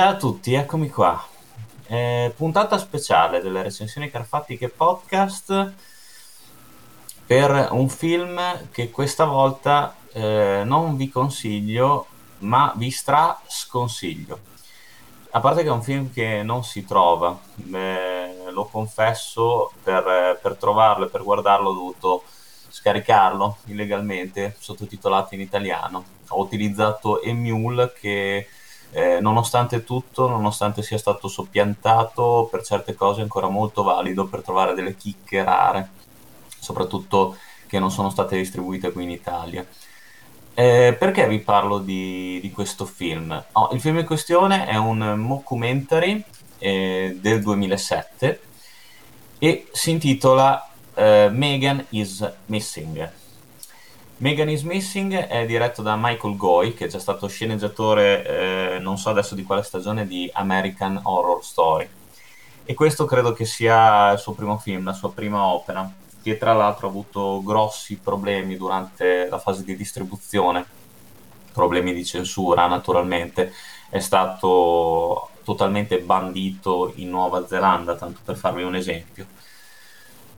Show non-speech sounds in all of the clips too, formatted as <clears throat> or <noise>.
Ciao a tutti, eccomi qua. Eh, puntata speciale delle recensioni carfattiche podcast per un film che questa volta eh, non vi consiglio, ma vi stra sconsiglio. A parte che è un film che non si trova, eh, lo confesso, per, per trovarlo e per guardarlo ho dovuto scaricarlo illegalmente, sottotitolato in italiano. Ho utilizzato Emule che eh, nonostante tutto, nonostante sia stato soppiantato, per certe cose è ancora molto valido per trovare delle chicche rare, soprattutto che non sono state distribuite qui in Italia. Eh, perché vi parlo di, di questo film? Oh, il film in questione è un mockumentary eh, del 2007 e si intitola eh, Megan is Missing. Megan is Missing è diretto da Michael Goy, che è già stato sceneggiatore, eh, non so adesso di quale stagione, di American Horror Story. E questo credo che sia il suo primo film, la sua prima opera, che tra l'altro ha avuto grossi problemi durante la fase di distribuzione, problemi di censura naturalmente. È stato totalmente bandito in Nuova Zelanda, tanto per farvi un esempio.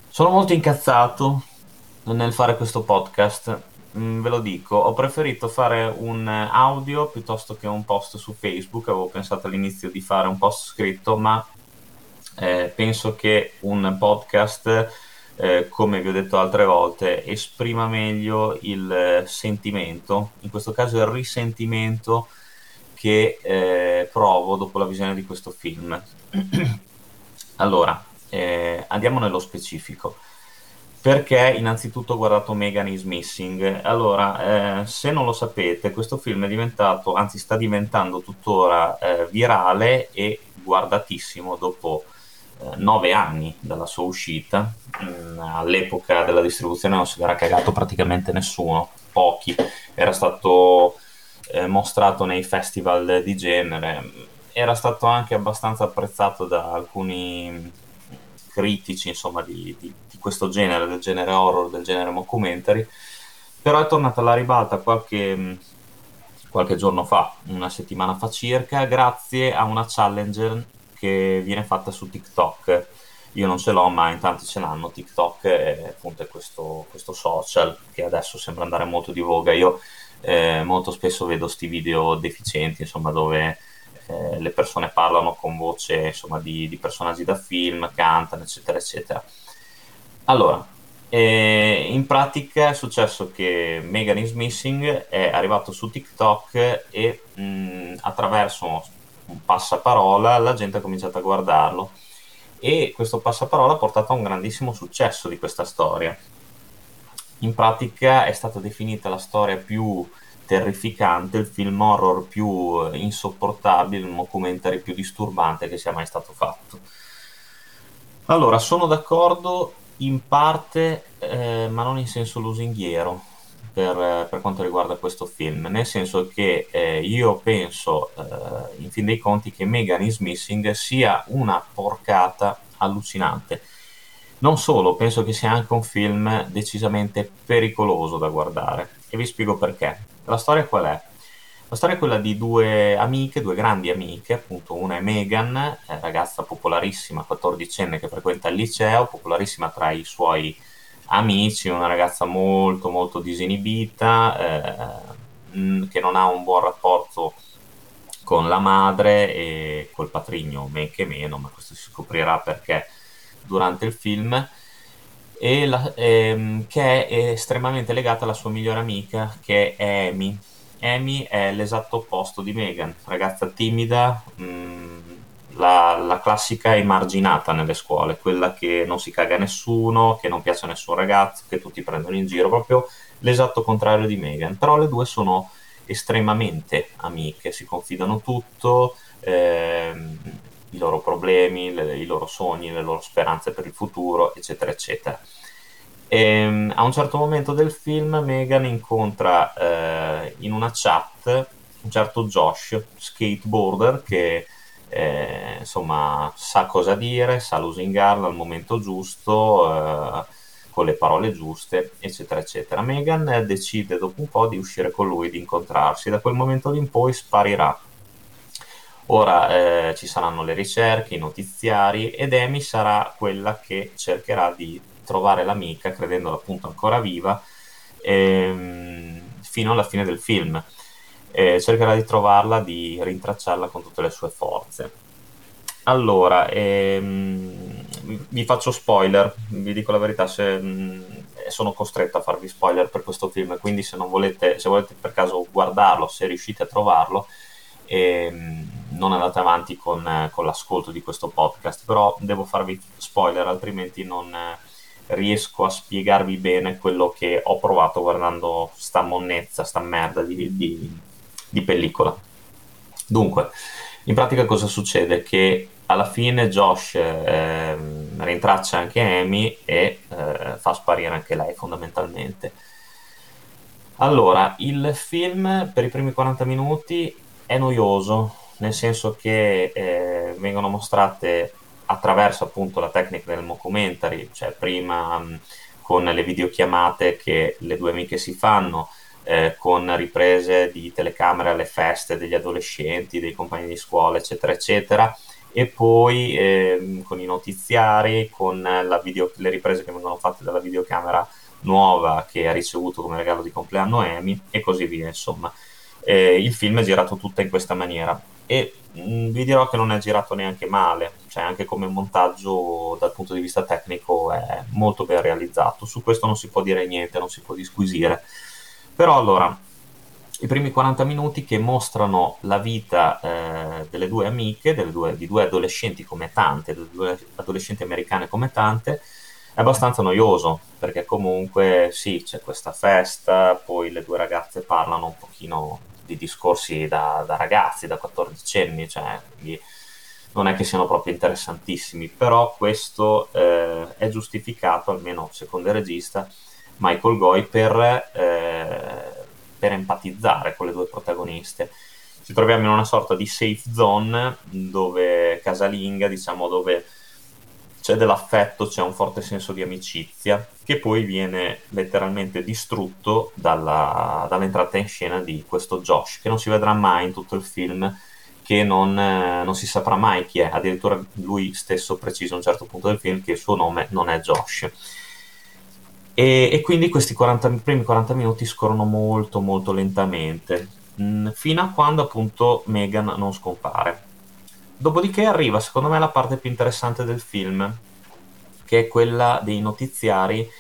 Sono molto incazzato nel fare questo podcast ve lo dico, ho preferito fare un audio piuttosto che un post su Facebook, avevo pensato all'inizio di fare un post scritto, ma eh, penso che un podcast, eh, come vi ho detto altre volte, esprima meglio il sentimento, in questo caso il risentimento che eh, provo dopo la visione di questo film. <clears throat> allora, eh, andiamo nello specifico perché innanzitutto ho guardato Megan is Missing. Allora, eh, se non lo sapete, questo film è diventato, anzi sta diventando tuttora eh, virale e guardatissimo dopo eh, nove anni dalla sua uscita. Mm, all'epoca della distribuzione non si era cagato praticamente nessuno, pochi. Era stato eh, mostrato nei festival di genere. Era stato anche abbastanza apprezzato da alcuni critici insomma, di, di, di, questo genere, del genere horror, del genere mockumentary, però è tornata alla ribalta qualche, qualche giorno fa, una settimana fa circa, grazie a una challenge che viene fatta su TikTok. Io non ce l'ho, ma in tanti ce l'hanno. TikTok è appunto questo, questo social che adesso sembra andare molto di voga. Io eh, molto spesso vedo questi video deficienti, insomma, dove eh, le persone parlano con voce insomma, di, di, personaggi da film, cantano, eccetera, eccetera. Allora, eh, in pratica è successo che Megan is Missing è arrivato su TikTok e mh, attraverso un passaparola la gente ha cominciato a guardarlo e questo passaparola ha portato a un grandissimo successo di questa storia. In pratica è stata definita la storia più terrificante, il film horror più eh, insopportabile, il documentary più disturbante che sia mai stato fatto. Allora, sono d'accordo in parte, eh, ma non in senso lusinghiero per, eh, per, quanto riguarda questo film, nel senso che eh, io penso, eh, in fin dei conti, che Megan is Missing sia una porcata allucinante. Non solo, penso che sia anche un film decisamente pericoloso da guardare e vi spiego perché. La storia qual è? La storia è quella di due amiche, due grandi amiche, appunto una è Megan, ragazza popolarissima, 14enne che frequenta il liceo, popolarissima tra i suoi amici, una ragazza molto molto disinibita, eh, che non ha un buon rapporto con la madre e col patrigno, men che meno, ma questo si scoprirà perché durante il film e la, ehm, che è estremamente legata alla sua migliore amica che è Amy. Amy è l'esatto opposto di Megan, ragazza timida, mh, mm, la, la, classica emarginata nelle scuole, quella che non si caga a nessuno, che non piace a nessun ragazzo, che tutti prendono in giro, proprio l'esatto contrario di Megan. Però le due sono estremamente amiche, si confidano tutto. Ehm, i loro problemi, le, i loro sogni, le loro speranze per il futuro, eccetera, eccetera. E, ehm, a un certo momento del film Megan incontra eh, in una chat un certo Josh, skateboarder, che eh, insomma sa cosa dire, sa lusingarla al momento giusto, eh, con le parole giuste, eccetera, eccetera. Megan decide dopo un po' di uscire con lui, di incontrarsi, da quel momento in poi sparirà Ora eh, ci saranno le ricerche, i notiziari ed Amy sarà quella che cercherà di trovare l'amica, credendola appunto ancora viva, ehm, fino alla fine del film. Eh, cercherà di trovarla, di rintracciarla con tutte le sue forze. Allora, ehm, vi faccio spoiler, vi dico la verità, se, mh, mm, sono costretto a farvi spoiler per questo film, quindi se volete, se volete per caso guardarlo, se riuscite a trovarlo, ehm, non andate avanti con, con, l'ascolto di questo podcast, però devo farvi spoiler, altrimenti non eh, riesco a spiegarvi bene quello che ho provato guardando sta monnezza, sta merda di, di, di pellicola. Dunque, in pratica cosa succede? Che alla fine Josh eh, rintraccia anche Amy e eh, fa sparire anche lei fondamentalmente. Allora, il film per i primi 40 minuti è noioso, nel senso che eh, vengono mostrate attraverso appunto la tecnica del mockumentary, cioè prima mh, con le videochiamate che le due amiche si fanno, eh, con riprese di telecamere alle feste degli adolescenti, dei compagni di scuola, eccetera, eccetera, e poi eh, con i notiziari, con video, le riprese che vengono fatte dalla videocamera nuova che ha ricevuto come regalo di compleanno Amy e così via, insomma. Eh, il film è girato tutta in questa maniera e mh, mm, vi dirò che non è girato neanche male, cioè anche come montaggio dal punto di vista tecnico è molto ben realizzato, su questo non si può dire niente, non si può disquisire. Però allora, i primi 40 minuti che mostrano la vita eh, delle due amiche, delle due, di due adolescenti come tante, delle due adolescenti americane come tante, è abbastanza noioso, perché comunque sì, c'è questa festa, poi le due ragazze parlano un pochino di discorsi da, da ragazzi, da 14 anni, cioè non è che siano proprio interessantissimi, però questo eh, è giustificato, almeno secondo il regista, Michael Goy per, eh, per empatizzare con le due protagoniste. Ci troviamo in una sorta di safe zone dove casalinga, diciamo, dove c'è dell'affetto, c'è un forte senso di amicizia che poi viene letteralmente distrutto dalla, dall'entrata in scena di questo Josh, che non si vedrà mai in tutto il film, che non, eh, non, si saprà mai chi è, addirittura lui stesso precisa a un certo punto del film che il suo nome non è Josh. E, e quindi questi 40, primi 40 minuti scorrono molto molto lentamente, mh, mm, fino a quando appunto Megan non scompare. Dopodiché arriva secondo me la parte più interessante del film, che è quella dei notiziari,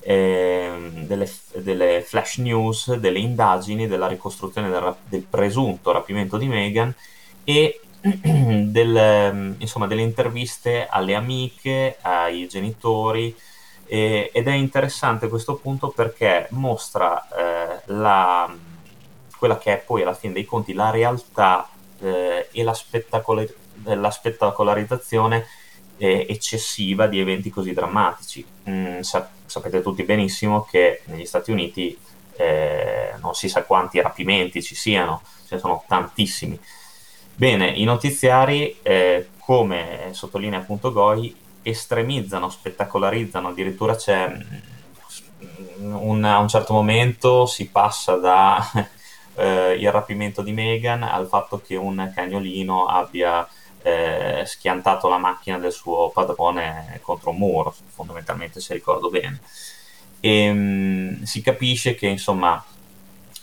eh, delle, delle, flash news, delle indagini, della ricostruzione del, del presunto rapimento di Megan e <clears throat> del, insomma, delle interviste alle amiche, ai genitori, e, ed è interessante questo punto perché mostra eh, la, quella che è poi alla fine dei conti la realtà eh, e la, spettacolar- la spettacolarizzazione eh, eccessiva di eventi così drammatici. Mm, sa- sapete tutti benissimo che negli Stati Uniti eh, non si sa quanti rapimenti ci siano, ce ne sono tantissimi. Bene, i notiziari, eh, come sottolinea appunto Goi, estremizzano, spettacolarizzano, addirittura c'è mm, un, a un certo momento si passa da <laughs> eh, il rapimento di Megan al fatto che un cagnolino abbia eh, schiantato la macchina del suo padrone contro un muro, fondamentalmente se ricordo bene. E mh, mm, si capisce che insomma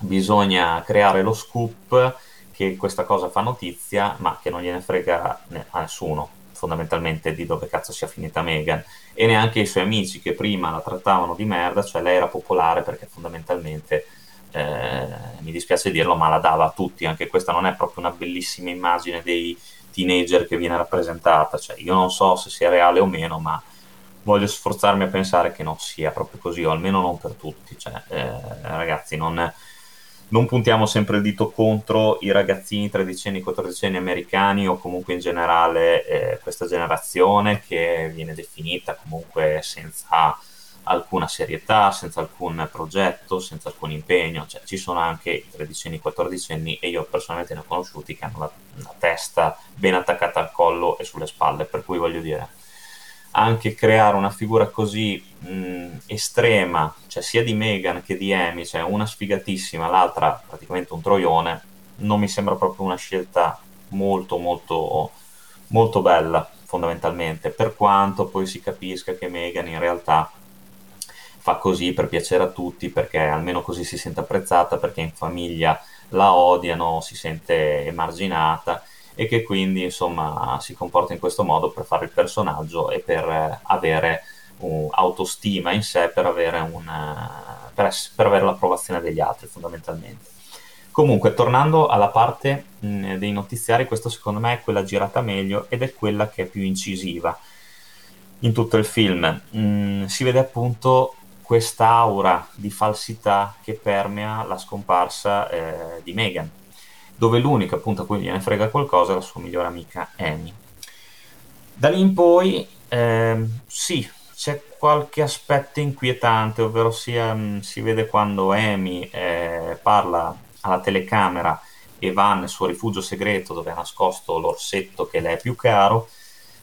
bisogna creare lo scoop che questa cosa fa notizia, ma che non gliene frega a nessuno fondamentalmente di dove cazzo sia finita Megan e neanche i suoi amici che prima la trattavano di merda, cioè lei era popolare perché fondamentalmente eh, mi dispiace dirlo, ma la dava a tutti, anche questa non è proprio una bellissima immagine dei teenager che viene rappresentata, cioè io non so se sia reale o meno, ma voglio sforzarmi a pensare che non sia proprio così, o almeno non per tutti, cioè, eh, ragazzi non non puntiamo sempre il dito contro i ragazzini tredicenni, quattordicenni americani o comunque in generale eh, questa generazione che viene definita comunque senza alcuna serietà, senza alcun progetto, senza alcun impegno, cioè, ci sono anche tredicenni, quattordicenni e io personalmente ne ho conosciuti che hanno la, la testa ben attaccata al collo e sulle spalle, per cui voglio dire anche creare una figura così mh, estrema, cioè sia di Megan che di Amy, cioè una sfigatissima, l'altra praticamente un troione, non mi sembra proprio una scelta molto molto molto bella fondamentalmente, per quanto poi si capisca che Megan in realtà fa così per piacere a tutti, perché almeno così si sente apprezzata, perché in famiglia la odiano, si sente emarginata e che quindi insomma si comporta in questo modo per fare il personaggio e per avere uh, autostima in sé, per avere, una, per, ess- per avere l'approvazione degli altri fondamentalmente. Comunque, tornando alla parte mh, dei notiziari, questa secondo me è quella girata meglio ed è quella che è più incisiva in tutto il film. Mh, si vede appunto quest'aura di falsità che permea la scomparsa eh, di Megan, dove l'unica appunto a cui gliene frega qualcosa è la sua migliore amica Amy. Da lì in poi, eh, sì, c'è qualche aspetto inquietante, ovvero sia mh, si vede quando Amy eh, parla alla telecamera e va nel suo rifugio segreto dove ha nascosto l'orsetto che le è più caro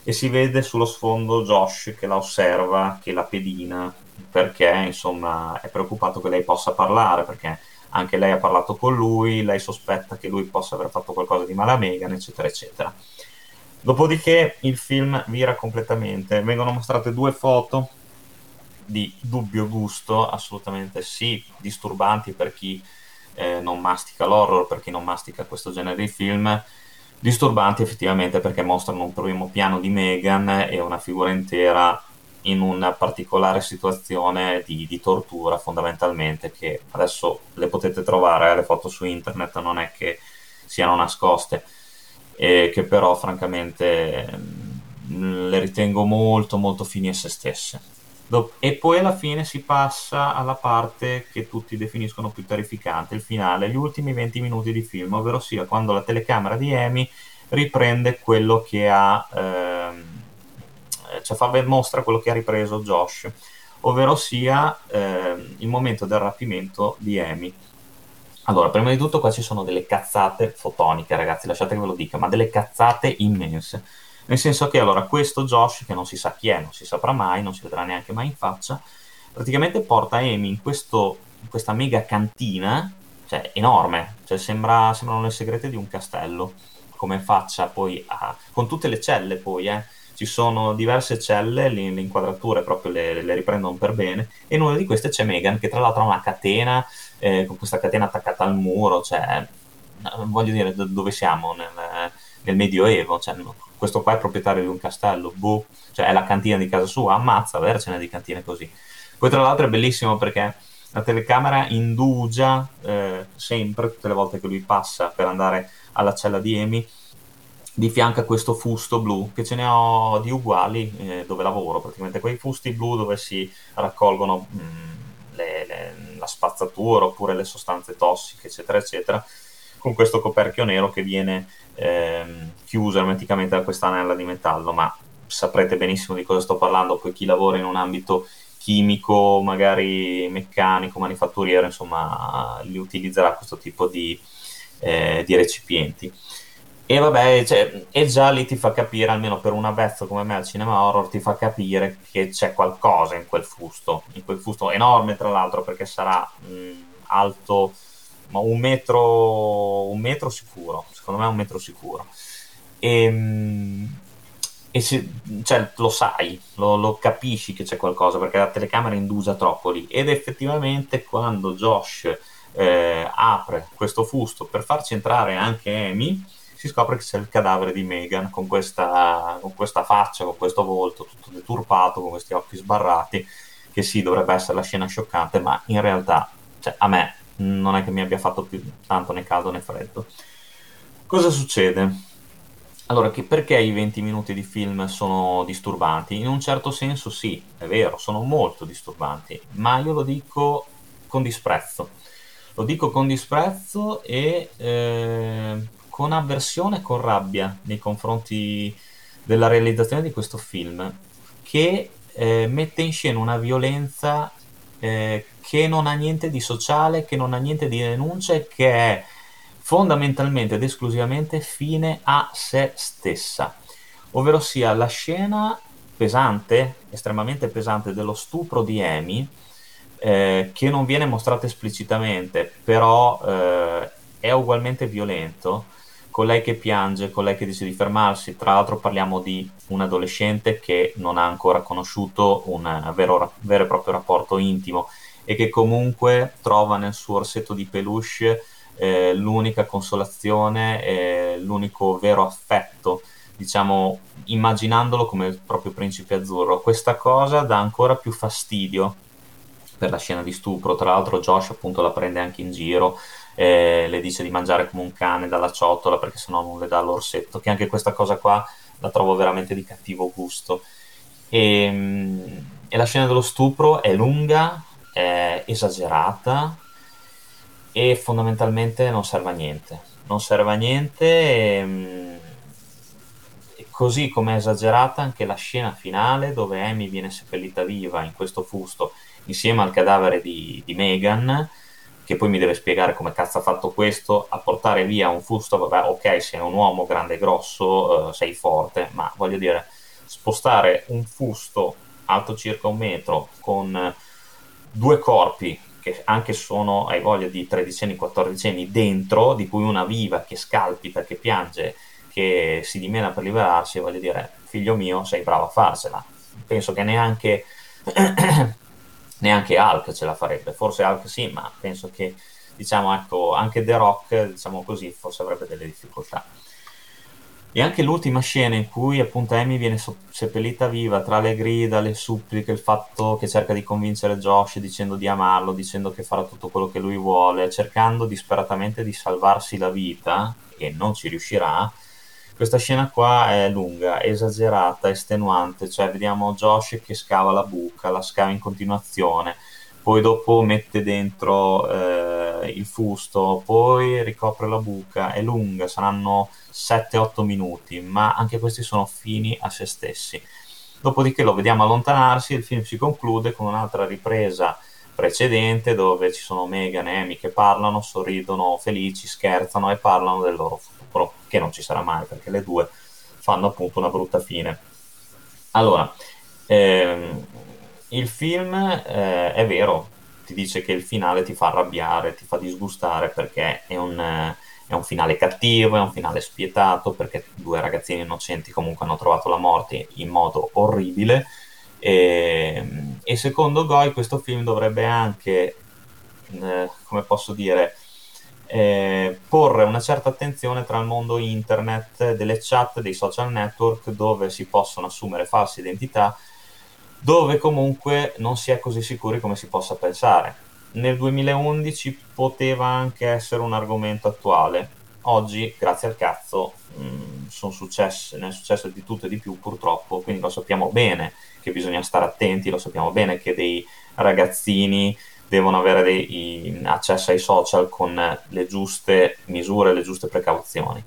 e si vede sullo sfondo Josh che la osserva, che la pedina perché insomma è preoccupato che lei possa parlare perché anche lei ha parlato con lui, lei sospetta che lui possa aver fatto qualcosa di male a Megan, eccetera, eccetera. Dopodiché il film vira completamente, vengono mostrate due foto di dubbio gusto, assolutamente sì, disturbanti per chi eh, non mastica l'horror, per chi non mastica questo genere di film, disturbanti effettivamente perché mostrano un primo piano di Megan e una figura intera in una particolare situazione di, di, tortura fondamentalmente che adesso le potete trovare eh, le foto su internet non è che siano nascoste. E che però francamente mm, le ritengo molto molto fini a se stesse. E poi alla fine si passa alla parte che tutti definiscono più terrificante, il finale, gli ultimi 20 minuti di film, ovvero sia quando la telecamera di Amy riprende quello che ha ehm, cioè fa ben mostra quello che ha ripreso Josh, ovvero sia ehm, il momento del rapimento di Amy. Allora, prima di tutto qua ci sono delle cazzate fotoniche, ragazzi, lasciate che ve lo dica, ma delle cazzate immense nel senso che allora questo Josh, che non si sa chi è, non si saprà mai, non si vedrà neanche mai in faccia, praticamente porta Amy in, questo, in questa mega cantina, cioè enorme, cioè sembra, sembrano le segrete di un castello, come faccia poi a, con tutte le celle poi, eh. Ci sono diverse celle, le, le inquadrature proprio le, le, riprendono per bene, e in una di queste c'è Megan, che tra l'altro ha una catena, eh, con questa catena attaccata al muro, cioè, voglio dire, dove siamo? Nel, nel Medioevo, cioè, questo qua è proprietario di un castello, boh, cioè è la cantina di casa sua, ammazza, avercene di cantine così. Poi tra l'altro è bellissimo perché la telecamera indugia eh, sempre, tutte le volte che lui passa per andare alla cella di Amy, di fianco a questo fusto blu, che ce ne ho di uguali eh, dove lavoro, praticamente quei fusti blu dove si raccolgono mh, mm, le, le, la spazzatura oppure le sostanze tossiche, eccetera, eccetera, con questo coperchio nero che viene ehm, chiuso ermeticamente da questa anella di metallo, ma saprete benissimo di cosa sto parlando, poi chi lavora in un ambito chimico, magari meccanico, manifatturiero, insomma, li utilizzerà questo tipo di, eh, di recipienti. E vabbè, cioè, e già lì ti fa capire, almeno per un avvezzo come me al cinema horror, ti fa capire che c'è qualcosa in quel fusto, in quel fusto enorme tra l'altro, perché sarà mh, alto ma un metro, un metro sicuro, secondo me un metro sicuro. E, ehm, e se, cioè, lo sai, lo, lo, capisci che c'è qualcosa perché la telecamera indugia troppo lì. Ed effettivamente quando Josh eh, apre questo fusto per farci entrare anche Amy, si scopre che c'è il cadavere di Megan con questa, con questa faccia, con questo volto tutto deturpato, con questi occhi sbarrati, che sì, dovrebbe essere la scena scioccante, ma in realtà cioè, a me non è che mi abbia fatto più tanto né caldo né freddo. Cosa succede? Allora, che perché i 20 minuti di film sono disturbanti? In un certo senso sì, è vero, sono molto disturbanti, ma io lo dico con disprezzo. Lo dico con disprezzo e eh, con avversione e con rabbia nei confronti della realizzazione di questo film, che eh, mette in scena una violenza eh, che non ha niente di sociale, che non ha niente di denuncia e che è fondamentalmente ed esclusivamente fine a se stessa, ovvero sia la scena pesante, estremamente pesante dello stupro di Amy, eh, che non viene mostrata esplicitamente, però eh, è ugualmente violento, con lei che piange, con lei che dice di fermarsi. Tra l'altro parliamo di un adolescente che non ha ancora conosciuto un vero, vero e proprio rapporto intimo e che comunque trova nel suo orsetto di peluche eh, l'unica consolazione, eh, l'unico vero affetto, diciamo, immaginandolo come il proprio principe azzurro. Questa cosa dà ancora più fastidio per la scena di stupro. Tra l'altro, Josh appunto la prende anche in giro. Eh, le dice di mangiare come un cane dalla ciotola perché sennò non le dà l'orsetto. Che anche questa cosa qua la trovo veramente di cattivo gusto. E, ehm, e la scena dello stupro è lunga, è esagerata, e fondamentalmente non serve a niente. Non serve a niente e, mm, e così come è esagerata anche la scena finale dove Amy viene seppellita viva in questo fusto insieme al cadavere di, di Megan che poi mi deve spiegare come cazzo ha fatto questo a portare via un fusto, vabbè ok sei un uomo grande e grosso, uh, sei forte, ma voglio dire spostare un fusto alto circa un metro con due corpi che anche sono, hai voglia di 13 anni, 14 anni dentro, di cui una viva che scalpita, che piange, che si dimena per liberarsi, voglio dire, figlio mio, sei bravo a farsela. Penso che neanche, <clears throat> neanche Hulk ce la farebbe, forse Hulk sì, ma penso che, diciamo, ecco, anche The Rock, diciamo così, forse avrebbe delle difficoltà. E anche l'ultima scena in cui appunto Amy viene so- seppellita viva tra le grida, le suppliche, il fatto che cerca di convincere Josh dicendo di amarlo, dicendo che farà tutto quello che lui vuole, cercando disperatamente di salvarsi la vita e non ci riuscirà. Questa scena qua è lunga, esagerata, estenuante, cioè vediamo Josh che scava la buca, la scava in continuazione, poi dopo mette dentro eh, il fusto, poi ricopre la buca, è lunga, saranno 7-8 minuti, ma anche questi sono fini a se stessi. Dopodiché lo vediamo allontanarsi, il film si conclude con un'altra ripresa precedente dove ci sono Megan e Amy che parlano, sorridono felici, scherzano e parlano del loro futuro, che non ci sarà mai perché le due fanno appunto una brutta fine. Allora, ehm, il film eh, è vero, ti dice che il finale ti fa arrabbiare, ti fa disgustare perché è un... Eh, è un finale cattivo, è un finale spietato perché due ragazzini innocenti comunque hanno trovato la morte in modo orribile e, e secondo Goy questo film dovrebbe anche, eh, come posso dire, eh, porre una certa attenzione tra il mondo internet, delle chat, dei social network dove si possono assumere false identità, dove comunque non si è così sicuri come si possa pensare nel 2011 poteva anche essere un argomento attuale. Oggi, grazie al cazzo, mh, mm, successe, ne è successo di tutto e di più purtroppo, quindi lo sappiamo bene che bisogna stare attenti, lo sappiamo bene che dei ragazzini devono avere dei, accesso ai social con le giuste misure, le giuste precauzioni.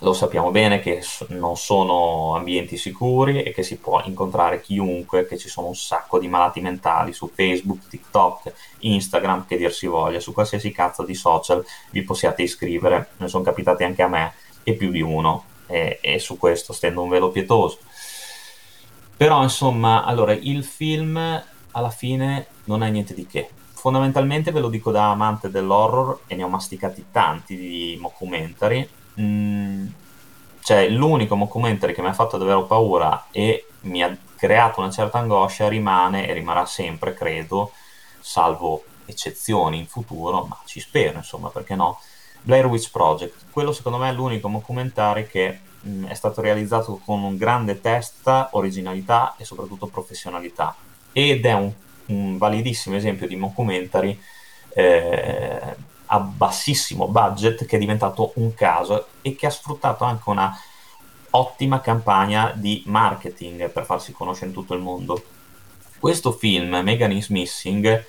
Lo sappiamo bene che non sono ambienti sicuri e che si può incontrare chiunque, che ci sono un sacco di malati mentali su Facebook, TikTok, Instagram, che dir si voglia, su qualsiasi cazzo di social vi possiate iscrivere, ne sono capitati anche a me e più di uno. E, e su questo stendo un velo pietoso. Però insomma, allora, il film alla fine non è niente di che. Fondamentalmente ve lo dico da amante dell'horror e ne ho masticati tanti di mockumentary Mm, cioè l'unico mockumentary che mi ha fatto davvero paura e mi ha creato una certa angoscia rimane e rimarrà sempre, credo, salvo eccezioni in futuro, ma ci spero, insomma, perché no? Blair Witch Project, quello secondo me è l'unico mockumentary che mh, mm, è stato realizzato con un grande testa, originalità e soprattutto professionalità ed è un, un validissimo esempio di mockumentary eh, a bassissimo budget che è diventato un caso e che ha sfruttato anche una ottima campagna di marketing per farsi conoscere in tutto il mondo. Questo film, Megan is Missing,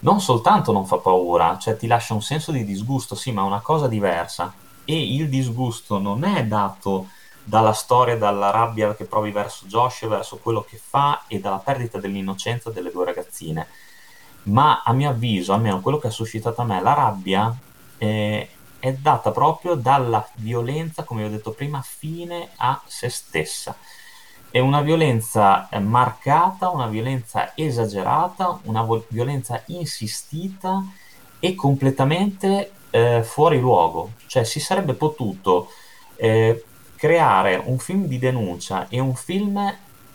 non soltanto non fa paura, cioè ti lascia un senso di disgusto, sì, ma è una cosa diversa. E il disgusto non è dato dalla storia, dalla rabbia che provi verso Josh, verso quello che fa e dalla perdita dell'innocenza delle due ragazzine ma a mio avviso, almeno quello che ha suscitato a me la rabbia, eh, è data proprio dalla violenza, come ho detto prima, fine a se stessa. È una violenza eh, marcata, una violenza esagerata, una vo- violenza insistita e completamente eh, fuori luogo, cioè si sarebbe potuto eh, creare un film di denuncia e un film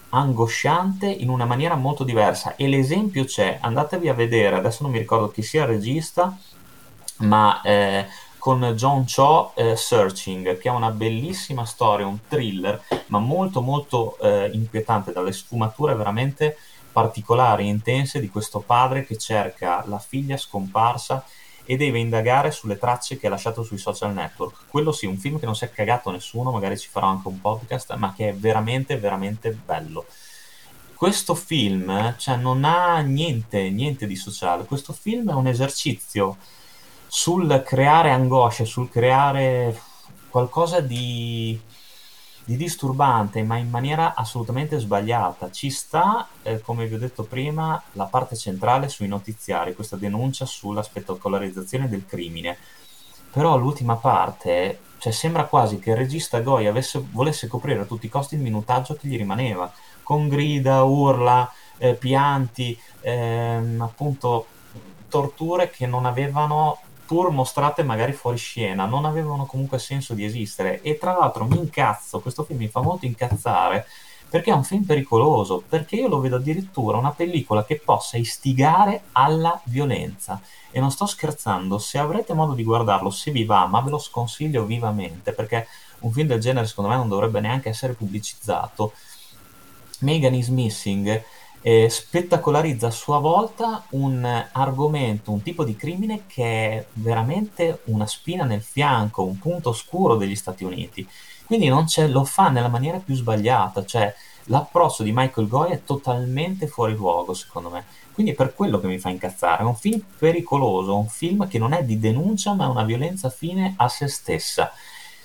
angosciante in una maniera molto diversa. E l'esempio c'è, andatevi a vedere, adesso non mi ricordo chi sia il regista, ma eh, con John Cho eh, Searching, che è una bellissima storia, un thriller, ma molto molto eh, inquietante, dalle sfumature veramente particolari intense di questo padre che cerca la figlia scomparsa e deve indagare sulle tracce che ha lasciato sui social network. Quello sì, un film che non si è cagato nessuno, magari ci farò anche un podcast, ma che è veramente, veramente bello. Questo film, cioè, non ha niente, niente di sociale. Questo film è un esercizio sul creare angoscia, sul creare qualcosa di di disturbante, ma in maniera assolutamente sbagliata. Ci sta, eh, come vi ho detto prima, la parte centrale sui notiziari, questa denuncia sulla spettacolarizzazione del crimine. Però l'ultima parte, cioè sembra quasi che il regista Goy avesse, volesse coprire a tutti i costi il minutaggio che gli rimaneva, con grida, urla, eh, pianti, ehm, appunto torture che non avevano pur mostrate magari fuori scena, non avevano comunque senso di esistere. E tra l'altro mi incazzo, questo film mi fa molto incazzare perché è un film pericoloso, perché io lo vedo addirittura una pellicola che possa istigare alla violenza. E non sto scherzando, se avrete modo di guardarlo, se vi va, ma ve lo sconsiglio vivamente, perché un film del genere secondo me non dovrebbe neanche essere pubblicizzato. Megan is Missing eh, spettacolarizza a sua volta un argomento, un tipo di crimine che è veramente una spina nel fianco, un punto oscuro degli Stati Uniti. Quindi lo fa nella maniera più sbagliata, cioè l'approccio di Michael Goy è totalmente fuori luogo, secondo me. Quindi è per quello che mi fa incazzare. È un film pericoloso, un film che non è di denuncia, ma è una violenza fine a se stessa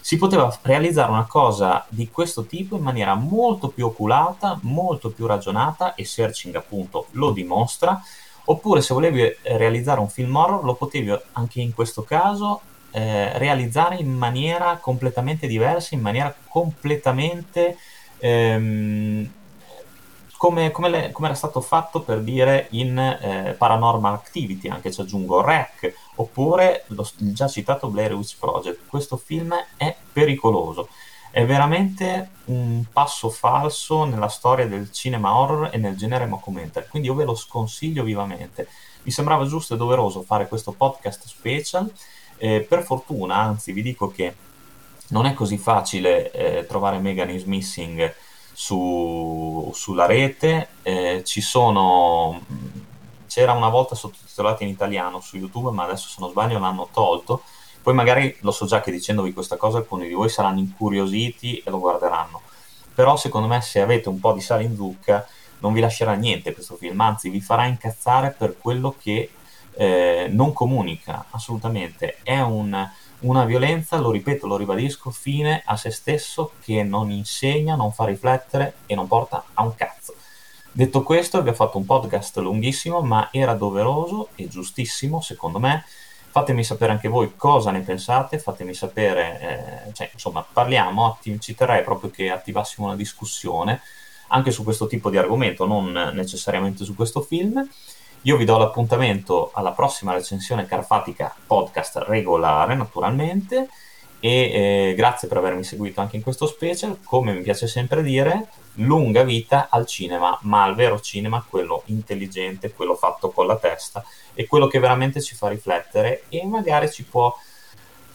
si poteva realizzare una cosa di questo tipo in maniera molto più oculata, molto più ragionata e Searching appunto lo dimostra, oppure se volevi eh, realizzare un film horror lo potevi anche in questo caso eh, realizzare in maniera completamente diversa, in maniera completamente ehm, come, come, le, come, era stato fatto per dire in eh, Paranormal Activity, anche ci aggiungo Rec, oppure lo, il già citato Blair Witch Project. Questo film è pericoloso, è veramente un passo falso nella storia del cinema horror e nel genere mockumentary, quindi io ve lo sconsiglio vivamente. Mi sembrava giusto e doveroso fare questo podcast special, eh, per fortuna, anzi vi dico che non è così facile eh, trovare Megan is Missing su, sulla rete, eh, ci sono, c'era una volta sottotitolati in italiano su YouTube, ma adesso se non sbaglio l'hanno tolto. Poi magari lo so già che dicendovi questa cosa alcuni di voi saranno incuriositi e lo guarderanno. Però secondo me se avete un po' di sale in zucca non vi lascerà niente questo film, anzi vi farà incazzare per quello che eh, non comunica assolutamente. È un, una violenza, lo ripeto, lo ribadisco, fine a se stesso che non insegna, non fa riflettere e non porta a un cazzo. Detto questo, vi ho fatto un podcast lunghissimo, ma era doveroso e giustissimo, secondo me. Fatemi sapere anche voi cosa ne pensate, fatemi sapere, eh, cioè, insomma, parliamo, ci terrei proprio che attivassimo una discussione anche su questo tipo di argomento, non necessariamente su questo film. Io vi do l'appuntamento alla prossima recensione carfatica podcast regolare, naturalmente. E eh, grazie per avermi seguito anche in questo special. Come mi piace sempre dire, lunga vita al cinema, ma al vero cinema, quello intelligente, quello fatto con la testa e quello che veramente ci fa riflettere e magari ci può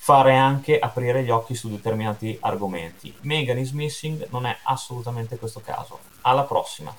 fare anche aprire gli occhi su determinati argomenti. Megan is Missing non è assolutamente questo caso. Alla prossima!